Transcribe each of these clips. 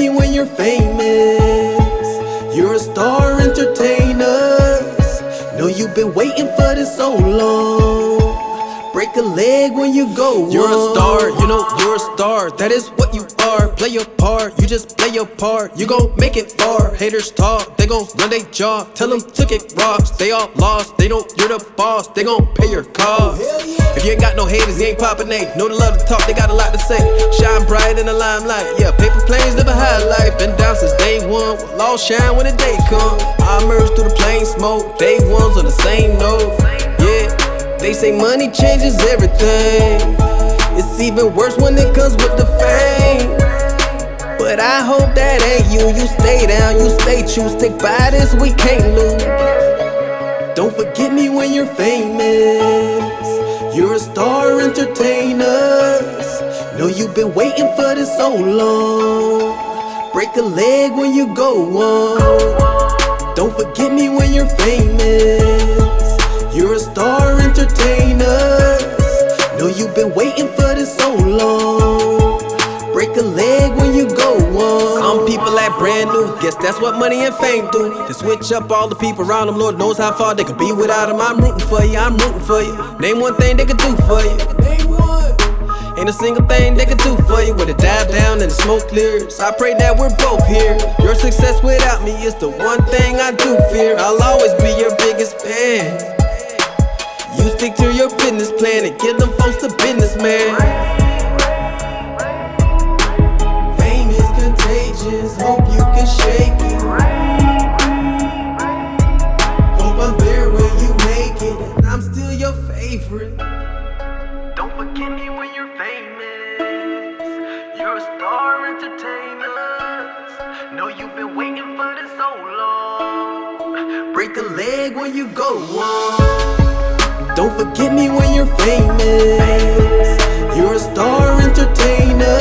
me when you're famous. You're a star entertainer. Know you've been waiting for this so long. Break a leg when you go. You're a star, you know you're a star. That is what you are. Play your part, you just play your part. You gon' make it far. Haters talk, they gon' run they jaw. Tell them to kick rocks. They all lost, they know you're the boss. They gon' pay your cost. Oh, if you ain't got no haters, you ain't poppin' eight. Know the love to talk, they got a lot to say. Shine bright in the limelight. Yeah, paper planes never life. Been down since day one. Will all shine when the day come. I emerge through the plain smoke. Day ones on the same note. They say money changes everything. It's even worse when it comes with the fame. But I hope that ain't you. You stay down, you stay true. Stick by this, we can't lose. Don't forget me when you're famous. You're a star entertainer. Know you've been waiting for this so long. Break a leg when you go on. Don't forget me when you're famous. A entertainer. Know you've been waiting for this so long. Break a leg when you go on. Some people act brand new. Guess that's what money and fame do. To switch up all the people around them, Lord knows how far they could be without them. I'm rooting for you, I'm rooting for you. Name one thing they could do for you. Name one. Ain't a single thing they could do for you with it dive down and the smoke clears. I pray that we're both here. Your success without me is the one thing I do fear. I'll always be your biggest fan. You stick to your business plan and give them folks the business, man. Fame is contagious, hope you can shake it. Hope I'm there when you make it, and I'm still your favorite. Don't forget me when you're famous. You're a star entertainer. Know you've been waiting for this so long. Break a leg when you go on. Don't forget me when you're famous. You're a star entertainer.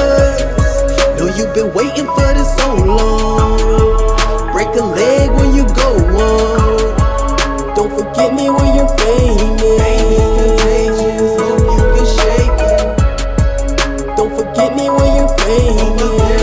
Know you've been waiting for this so long. Break a leg when you go on. Don't forget me when you're famous. You can shake it. Don't forget me when you're famous.